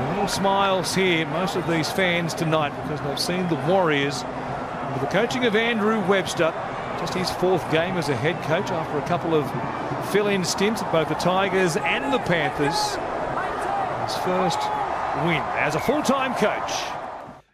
All smiles here, most of these fans tonight, because they've seen the Warriors under the coaching of Andrew Webster. Just his fourth game as a head coach after a couple of fill-in stints at both the Tigers and the Panthers. His first win as a full-time coach.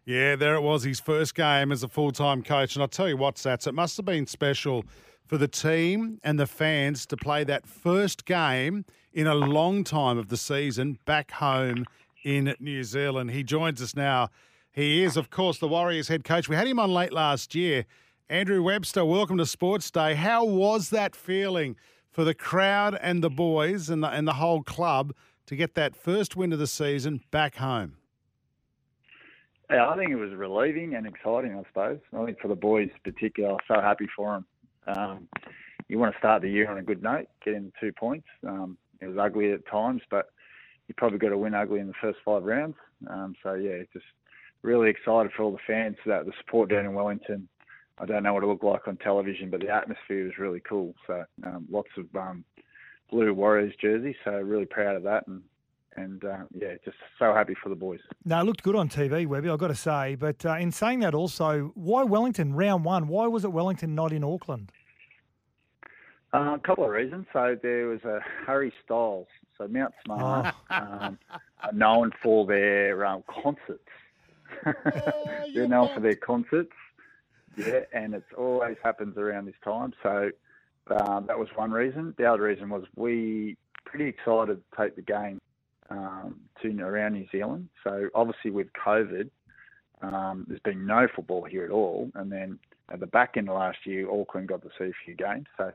Yeah, there it was, his first game as a full time coach. And I'll tell you what, Sats, it must have been special for the team and the fans to play that first game in a long time of the season back home in New Zealand. He joins us now. He is, of course, the Warriors head coach. We had him on late last year. Andrew Webster, welcome to Sports Day. How was that feeling for the crowd and the boys and the, and the whole club to get that first win of the season back home? Yeah, I think it was relieving and exciting, I suppose. I think for the boys in particular, I was so happy for them. Um, you want to start the year on a good note, get in two points. Um, it was ugly at times, but you probably got to win ugly in the first five rounds. Um, so yeah, just really excited for all the fans that the support down in Wellington. I don't know what it looked like on television, but the atmosphere was really cool. So um, lots of um, blue Warriors jerseys. So really proud of that, and and uh, yeah, just so happy for the boys. No, it looked good on TV, Webby, I've got to say. But uh, in saying that also, why Wellington, round one? Why was it Wellington, not in Auckland? Uh, a couple of reasons. So there was a Harry Styles. So Mount Smart um, are known for their um, concerts. They're known for their concerts. Yeah, and it always happens around this time. So um, that was one reason. The other reason was we pretty excited to take the game um, to around New Zealand. So obviously with COVID, um, there's been no football here at all. And then at the back end of last year, Auckland got to see a few games. So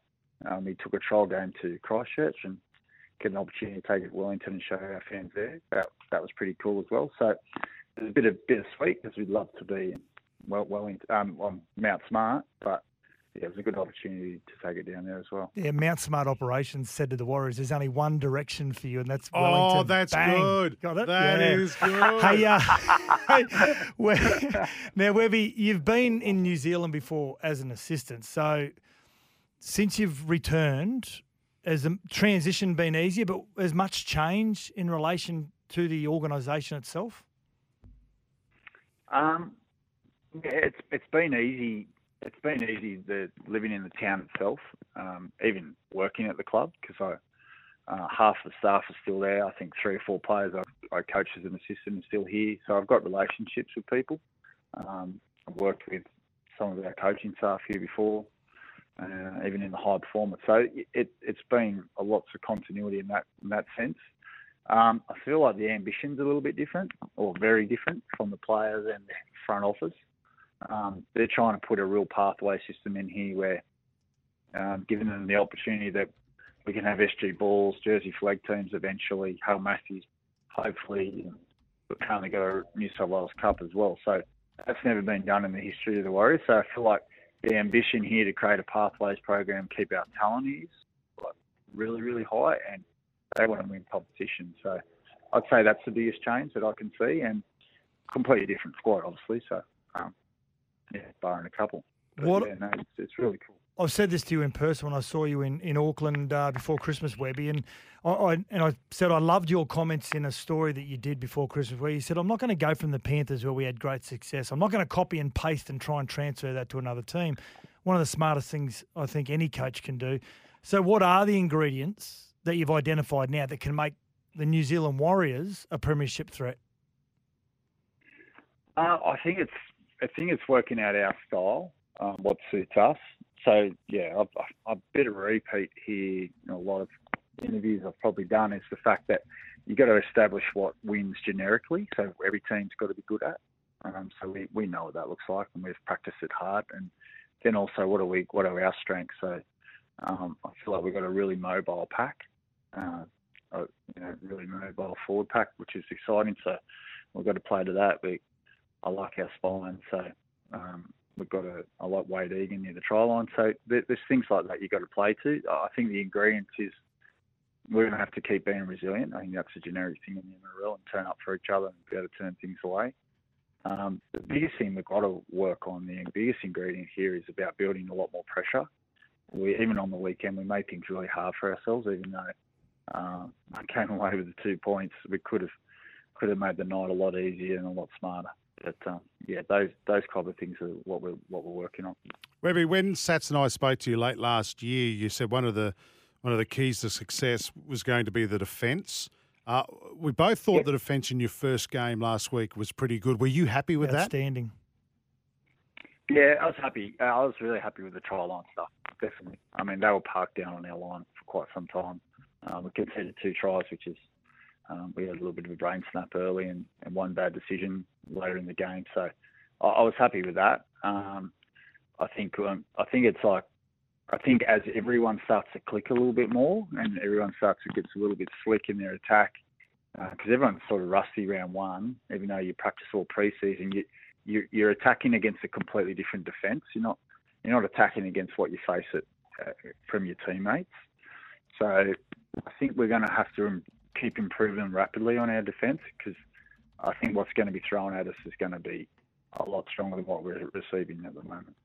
um, we took a trial game to Christchurch and get an opportunity to take it to Wellington and show our fans there. That that was pretty cool as well. So it was a bit of bittersweet because we'd love to be in well, Wellington, um, on Mount Smart, but yeah, it was a good opportunity to take it down there as well. Yeah, Mount Smart Operations said to the Warriors, "There's only one direction for you, and that's Wellington." Oh, that's Bang. good. Got it. That yeah. is good. Hey, uh, hey, we- now Webby, you've been in New Zealand before as an assistant, so since you've returned, has the transition been easier? But has much change in relation to the organisation itself? Um, yeah, it's it's been easy. It's been easy the living in the town itself, um, even working at the club because I uh, half the staff are still there. I think three or four players I, I coach as an assistant are still here, so I've got relationships with people. Um, I've worked with some of our coaching staff here before, uh, even in the high performance. So it it's been a lots of continuity in that in that sense. Um, I feel like the ambition's a little bit different, or very different, from the players and the front office. Um, they're trying to put a real pathway system in here where, um, giving them the opportunity that we can have SG balls, Jersey Flegg teams eventually, Harold Matthews, hopefully, we're currently got a New South Wales Cup as well. So that's never been done in the history of the Warriors. So I feel like the ambition here to create a pathways program, keep our talent is like really, really high, and they want to win competition. So I'd say that's the biggest change that I can see, and completely different squad, obviously. So um, yeah, barring a couple. But What- Yeah, no, it's, it's really cool. I've said this to you in person when I saw you in, in Auckland uh, before Christmas, Webby, and I, I and I said I loved your comments in a story that you did before Christmas, where you said I'm not going to go from the Panthers where we had great success. I'm not going to copy and paste and try and transfer that to another team. One of the smartest things I think any coach can do. So, what are the ingredients that you've identified now that can make the New Zealand Warriors a premiership threat? Uh, I think it's I think it's working out our style, um, what suits us. So yeah, I've, a bit of repeat here. a lot of interviews I've probably done is the fact that you got to establish what wins generically. So every team's got to be good at. Um, so we, we know what that looks like, and we've practiced it hard. And then also what are we what are our strengths? So um, I feel like we've got a really mobile pack, uh, a, you know, really mobile forward pack, which is exciting. So we've got to play to that. We I like our spine, so um, we've got a like Wayde Egan near the try line. So there, there's things like that you've got to play to. I think the ingredients is we're going to have to keep being resilient. I think that's a generic thing in the NRL and turn up for each other and be able to turn things away. Um, the biggest thing we've got to work on, the biggest ingredient here is about building a lot more pressure. We even on the weekend we made things really hard for ourselves, even though uh, I came away with the two points. We could have could have made the night a lot easier and a lot smarter. But um, yeah, those those kind of things are what we're what we're working on. Webby, when Sats and I spoke to you late last year, you said one of the one of the keys to success was going to be the defence. Uh, we both thought yep. the defence in your first game last week was pretty good. Were you happy with Outstanding. that? Yeah, I was happy. Uh, I was really happy with the try line stuff. Definitely. I mean, they were parked down on our line for quite some time. Uh, we conceded two tries, which is um, we had a little bit of a brain snap early and, and one bad decision later in the game. So I, I was happy with that. Um, I think um, I think it's like I think as everyone starts to click a little bit more and everyone starts to get a little bit slick in their attack, because uh, everyone's sort of rusty round one, even though you practice all preseason, you, you you're attacking against a completely different defence. You're not you're not attacking against what you face it uh, from your teammates. So I think we're going to have to keep improving rapidly on our defence because I think what's going to be thrown at us is going to be a lot stronger than what we're receiving at the moment.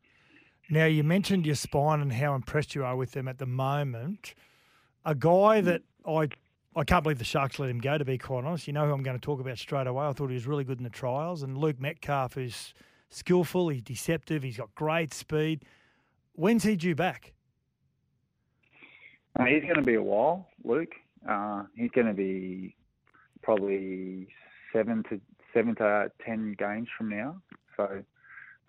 Now, you mentioned your spine and how impressed you are with them at the moment. A guy that I I can't believe the Sharks let him go, to be quite honest. You know who I'm going to talk about straight away. I thought he was really good in the trials. And Luke Metcalf, who's skillful, he's deceptive, he's got great speed. When's he due back? Uh, he's going to be a while, Luke. Uh, he's going to be probably seven to seven to ten games from now. So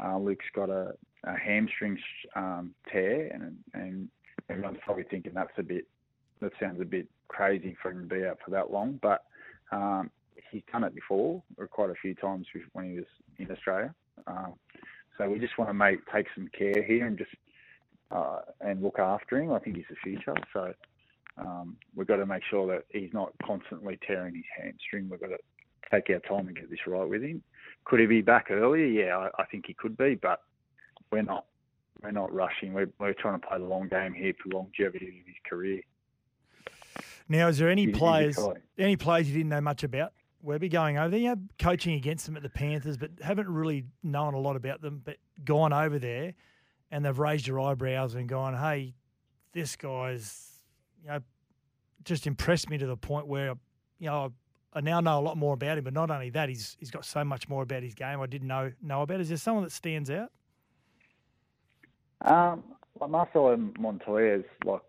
uh, Luke's got a a hamstring um, tear, and and everyone's probably thinking that's a bit that sounds a bit crazy for him to be out for that long, but um, he's done it before, or quite a few times when he was in Australia. Um, so we just want to make take some care here and just uh, and look after him. I think he's the future. So um, we've got to make sure that he's not constantly tearing his hamstring. We've got to take our time and get this right with him. Could he be back earlier? Yeah, I, I think he could be, but we're not we're not rushing. We're, we're trying to play the long game here for longevity of his career. Now, is there any players any players you didn't know much about? Webby going over there, you know, coaching against them at the Panthers, but haven't really known a lot about them, but gone over there and they've raised your eyebrows and gone, hey, this guy's, you know, just impressed me to the point where, you know, I now know a lot more about him. But not only that, he's he's got so much more about his game I didn't know know about. Is there someone that stands out? Um, like Marcelo Montoya is like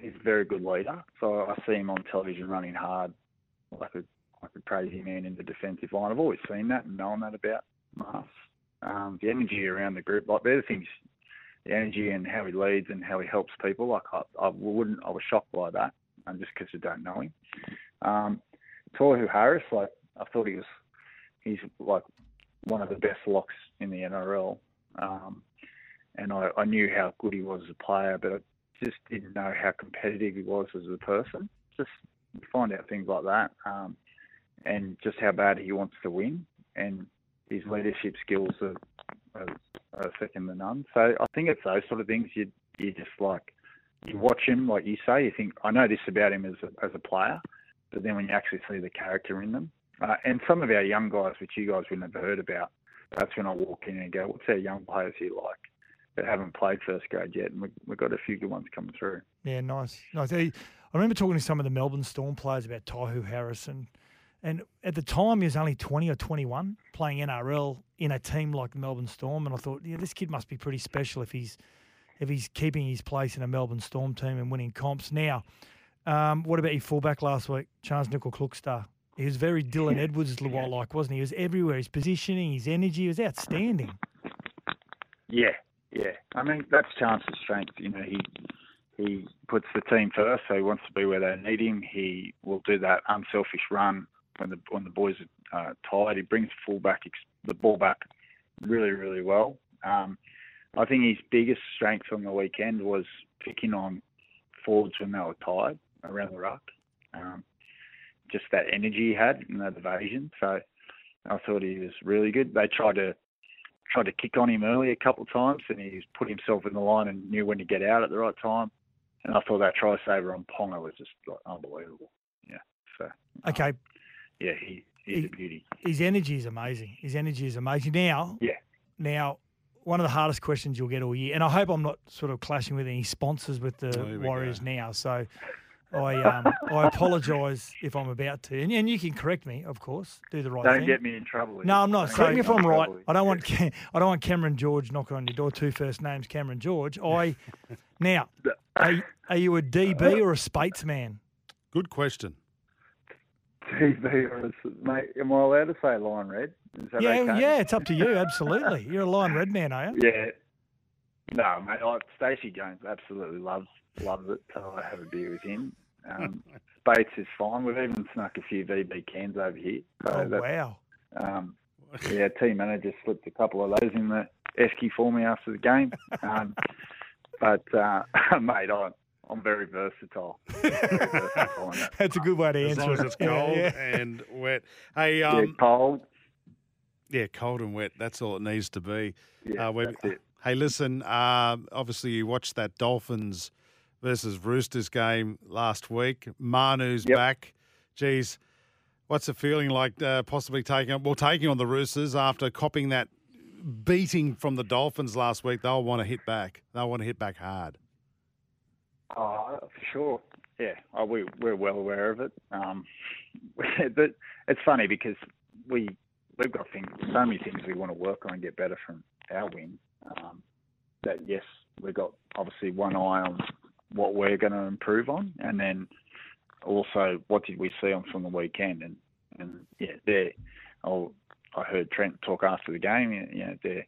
he's a very good leader. So I see him on television running hard, like a like a crazy man in the defensive line. I've always seen that and known that about Mars. Um, the energy around the group, like they're the things, the energy and how he leads and how he helps people. Like I, I wouldn't, I was shocked by that, and just because I don't know him. Um, Tohu Harris, like I thought he was, he's like one of the best locks in the NRL. Um, and I, I knew how good he was as a player, but I just didn't know how competitive he was as a person. Just find out things like that, um, and just how bad he wants to win, and his leadership skills are, are second to none. So I think it's those sort of things you you just like you watch him, like you say, you think I know this about him as a, as a player, but then when you actually see the character in them, uh, and some of our young guys, which you guys would never heard about, that's when I walk in and go, "What's our young players here like?" that haven't played first grade yet, and we, have got a few good ones coming through. Yeah, nice, nice. I remember talking to some of the Melbourne Storm players about Tohu Harrison, and at the time he was only twenty or twenty-one, playing NRL in a team like Melbourne Storm, and I thought, yeah, this kid must be pretty special if he's if he's keeping his place in a Melbourne Storm team and winning comps. Now, um, what about your fullback last week, Charnze Nicoll-Klokstad? He was very Dylan Edwards like, wasn't he? He was everywhere. His positioning, his energy was outstanding. Yeah, yeah, I mean that's Charnze's strength. You know, he he puts the team first, so he wants to be where they need him. He will do that unselfish run when the when the boys are uh, tired. He brings the ball back really really well. Um, I think his biggest strength on the weekend was picking on forwards when they were tired around the ruck. Um, just that energy he had and that evasion. So I thought he was really good. They tried to tried to kick on him early a couple of times, and he put himself in the line and knew when to get out at the right time. And I thought that try saver on Ponga was just like unbelievable. Yeah. So Okay, yeah, he he's He- a beauty. his energy is amazing. His energy is amazing. Now, Yeah. now, one of the hardest questions you'll get all year, and I hope I'm not sort of clashing with any sponsors with the Oh, Warriors go. now. So I um, I apologise if I'm about to, and, and you can correct me, of course. Do the right thing. Don't get me in trouble. No, I'm not. Don't Correct me if I'm right. I don't want Yeah. I don't want Cameron George knocking on your door. Two first names, Cameron George. I now are, you- are you a DB or a Speight's man? Good question. TV or mate, am I allowed to say Lion Red? Is that Yeah, okay? yeah, it's up to you. Absolutely, you're a Lion Red man, are you? Yeah. No, mate. I, Stacey Jones absolutely loves loves it. So I have a beer with him. Um, Speight's is fine. We've even snuck a few VB cans over here. So Oh wow! um, yeah, team manager slipped a couple of those in the esky for me after the game. Um, but uh, mate, I, I'm very versatile. Very versatile that. That's a good way to As answer long as it's cold yeah. and wet. Hey, yeah, um, cold. yeah, cold and wet. That's all it needs to be. Yeah, Uh, we- that's it. Hey, listen. Um, obviously, you watched that Dolphins versus Roosters game last week. Manu's Yep. back. Geez, what's the feeling like? Uh, possibly taking well, taking on the Roosters after copying that beating from the Dolphins last week. They'll want to hit back. They'll want to hit back hard. Oh, for sure. Yeah, oh, we, we're well aware of it. Um, but it's funny because we we've got things, so many things we want to work on and get better from our win. Um, that yes, we've got obviously one eye on what we're going to improve on, and then also what did we see on from the weekend, and and yeah, they're. Oh, I heard Trent talk after the game. You know, they're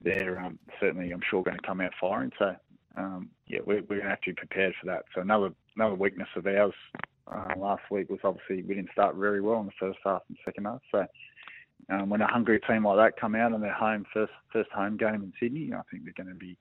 they're um, certainly, I'm sure, going to come out firing. So um, yeah, we're, we're going to have to be prepared for that. So another another weakness of ours uh, last week was obviously we didn't start very well in the first half and second half. So um, when a hungry team like that come out on their home first first home game in Sydney, I think they're going to be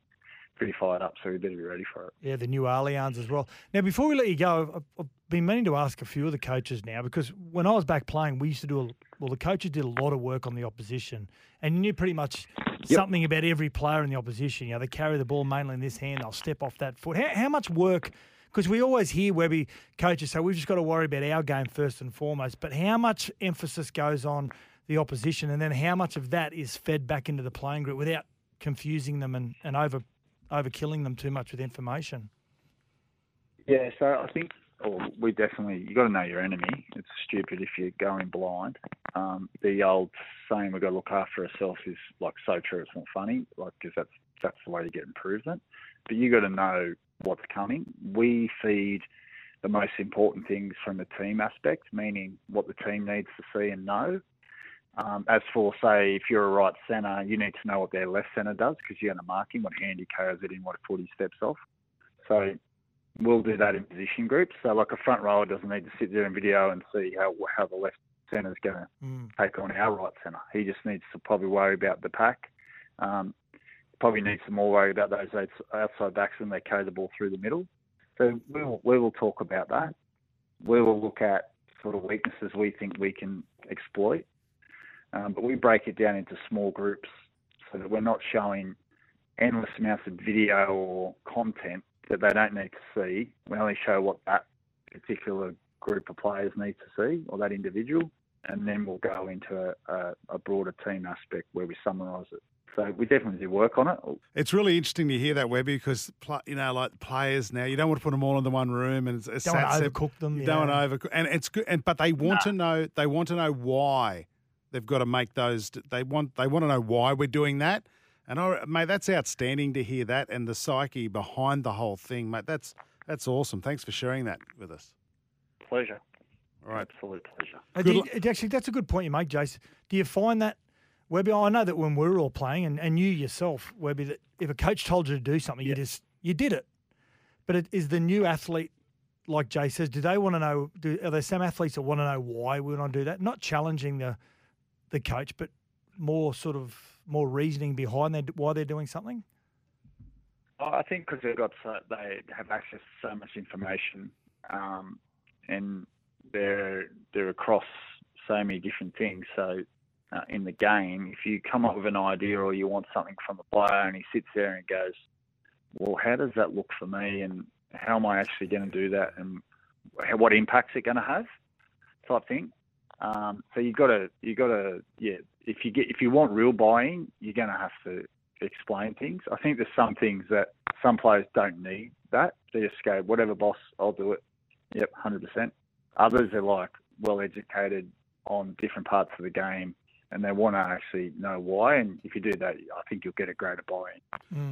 pretty fired up. So we better be ready for it. Yeah, the new Allianz as well. Now, before we let you go, I've, I've been meaning to ask a few of the coaches now because when I was back playing, we used to do a, well. The coaches did a lot of work on the opposition, and you knew pretty much something about every player in the opposition. You know, they carry the ball mainly in this hand, they'll step off that foot. How, how much work? Because we always hear Webby coaches say we've just got to worry about our game first and foremost. But how much emphasis goes on the opposition, and then how much of that is fed back into the playing group without confusing them and, and over overkilling them too much with information? Yeah, so I think or we definitely you got to know your enemy. It's stupid if you're going blind. Um, the old saying we've got to look after ourselves is like so true. It's not funny, like because that's that's the way to get improvement. But you got to know what's coming. We feed the most important things from the team aspect, meaning what the team needs to see and know. Um, as for say, if you're a right centre, you need to know what their left centre does because you're going to mark him, what hand he carries it in, what foot he steps off. So we'll do that in position groups. So like a front rower doesn't need to sit there in video and see how how the left centre is going to Mm. take on our right centre. He just needs to probably worry about the pack. Um, probably needs to more worry about those outside backs when they carry the ball through the middle. So we will, we will talk about that. We will look at sort of weaknesses we think we can exploit. Um, but we break it down into small groups so that we're not showing endless amounts of video or content that they don't need to see. We only show what that particular group of players need to see or that individual, and then we'll go into a, a, a broader team aspect where we summarise it. So we definitely do work on it. It's really interesting to hear that, Webby, because you know, like players now, you don't want to put them all in the one room, and it's, it's Don't want to overcook them. You don't yeah. want to overcook, and it's good. And but they want to know. They want to know why they've got to make those. They want. They want to know why we're doing that. And I, mate, that's outstanding to hear that, and the psyche behind the whole thing, mate. That's that's awesome. Thanks for sharing that with us. Pleasure. All right. Absolute pleasure. Uh, you- lu- actually, that's a good point you make, Jace. Do you find that, Webby? I know that when we were all playing, and, and you yourself, Webby, that if a coach told you to do something, you just you did it. But it, is the new athlete, like Jay says, do they want to know? Do, are there some athletes that want to know why we want to do that? Not challenging the the coach, but more sort of more reasoning behind their, why they're doing something. I think because they've got so, they have access to so much information, um, and they're they're across so many different things. So uh, in the game, if you come up with an idea or you want something from a player, and he sits there and goes, "Well, how does that look for me? And how am I actually going to do that? And what impact's it going to have?" Type thing. Um, so you got to you got to yeah. If you get if you want real buy-in, you're going to have to explain things. I think there's some things that some players don't need that. They just go, whatever boss, I'll do it. Yep, hundred percent. Others are like well educated on different parts of the game and they want to actually know why. And if you do that, I think you'll get a greater buy-in.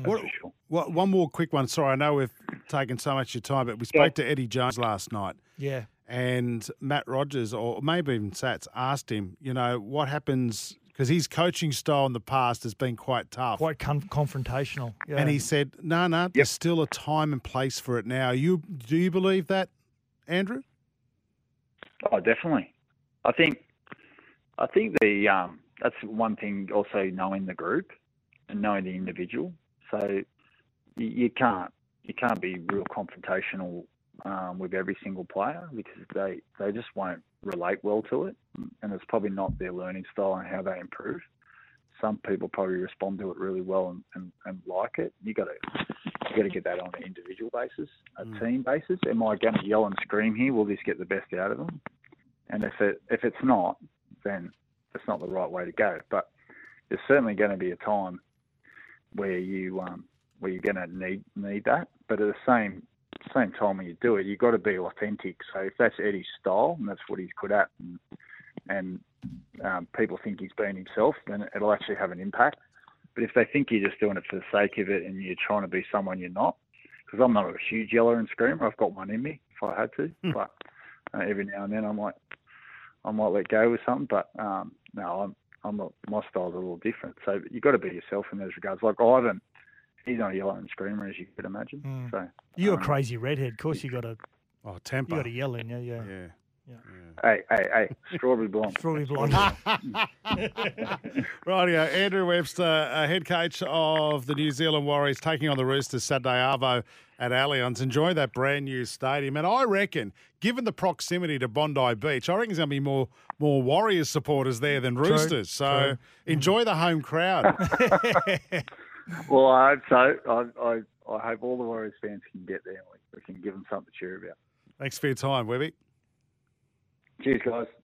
That's What- sure. Well, one more quick one. Sorry, I know we've taken so much of your time, but we spoke Yeah. to Eddie Jones last night, Yeah. And Matt Rogers, or maybe even Sats, asked him, you know, what happens because his coaching style in the past has been quite tough. Quite con- confrontational. Yeah. And he said, "No, no, there's still a time and place for it now." You do you believe that, Andrew? Oh, definitely. I think I think the um, that's one thing. Also knowing the group and knowing the individual. So you, you can't you can't be real confrontational um, with every single player because they they just won't relate well to it, and it's probably not their learning style and how they improve. Some people probably respond to it really well and, and, and like it. You got to you got to get that on an individual basis, a team basis. Am I going to yell and scream here? Will this get the best out of them? And if it if it's not, then it's not the right way to go. But there's certainly going to be a time where you um, where you're going to need need that. But at the same same time when you do it, you've got to be authentic. So if that's Eddie's style and that's what he's good at, and, and um, people think he's being himself, then it'll actually have an impact. But if they think you're just doing it for the sake of it and you're trying to be someone you're not, because I'm not a huge yeller and screamer, I've got one in me if I had to, but uh, every now and then I might I might let go with something. But um, no, I'm I'm not, my style's a little different. So you've got to be yourself in those regards. Like Ivan, he's not a yeller and screamer as you could imagine. Mm. So You're a um, crazy redhead. Of course, you got to Oh, you got to yell in. Yeah, yeah. yeah. Hey, hey, hey, strawberry blonde. Strawberry blonde. Rightio, Andrew Webster, uh, head coach of the New Zealand Warriors, taking on the Roosters Saturday Arvo at Allianz. Enjoy that brand new stadium, and I reckon, given the proximity to Bondi Beach, I reckon there's going to be more more Warriors supporters there than Roosters. so true. enjoy the home crowd. Well, I hope so. I, I, I hope all the Warriors fans can get there and we, we can give them something to cheer about. Thanks for your time, Webby. Cheers, guys.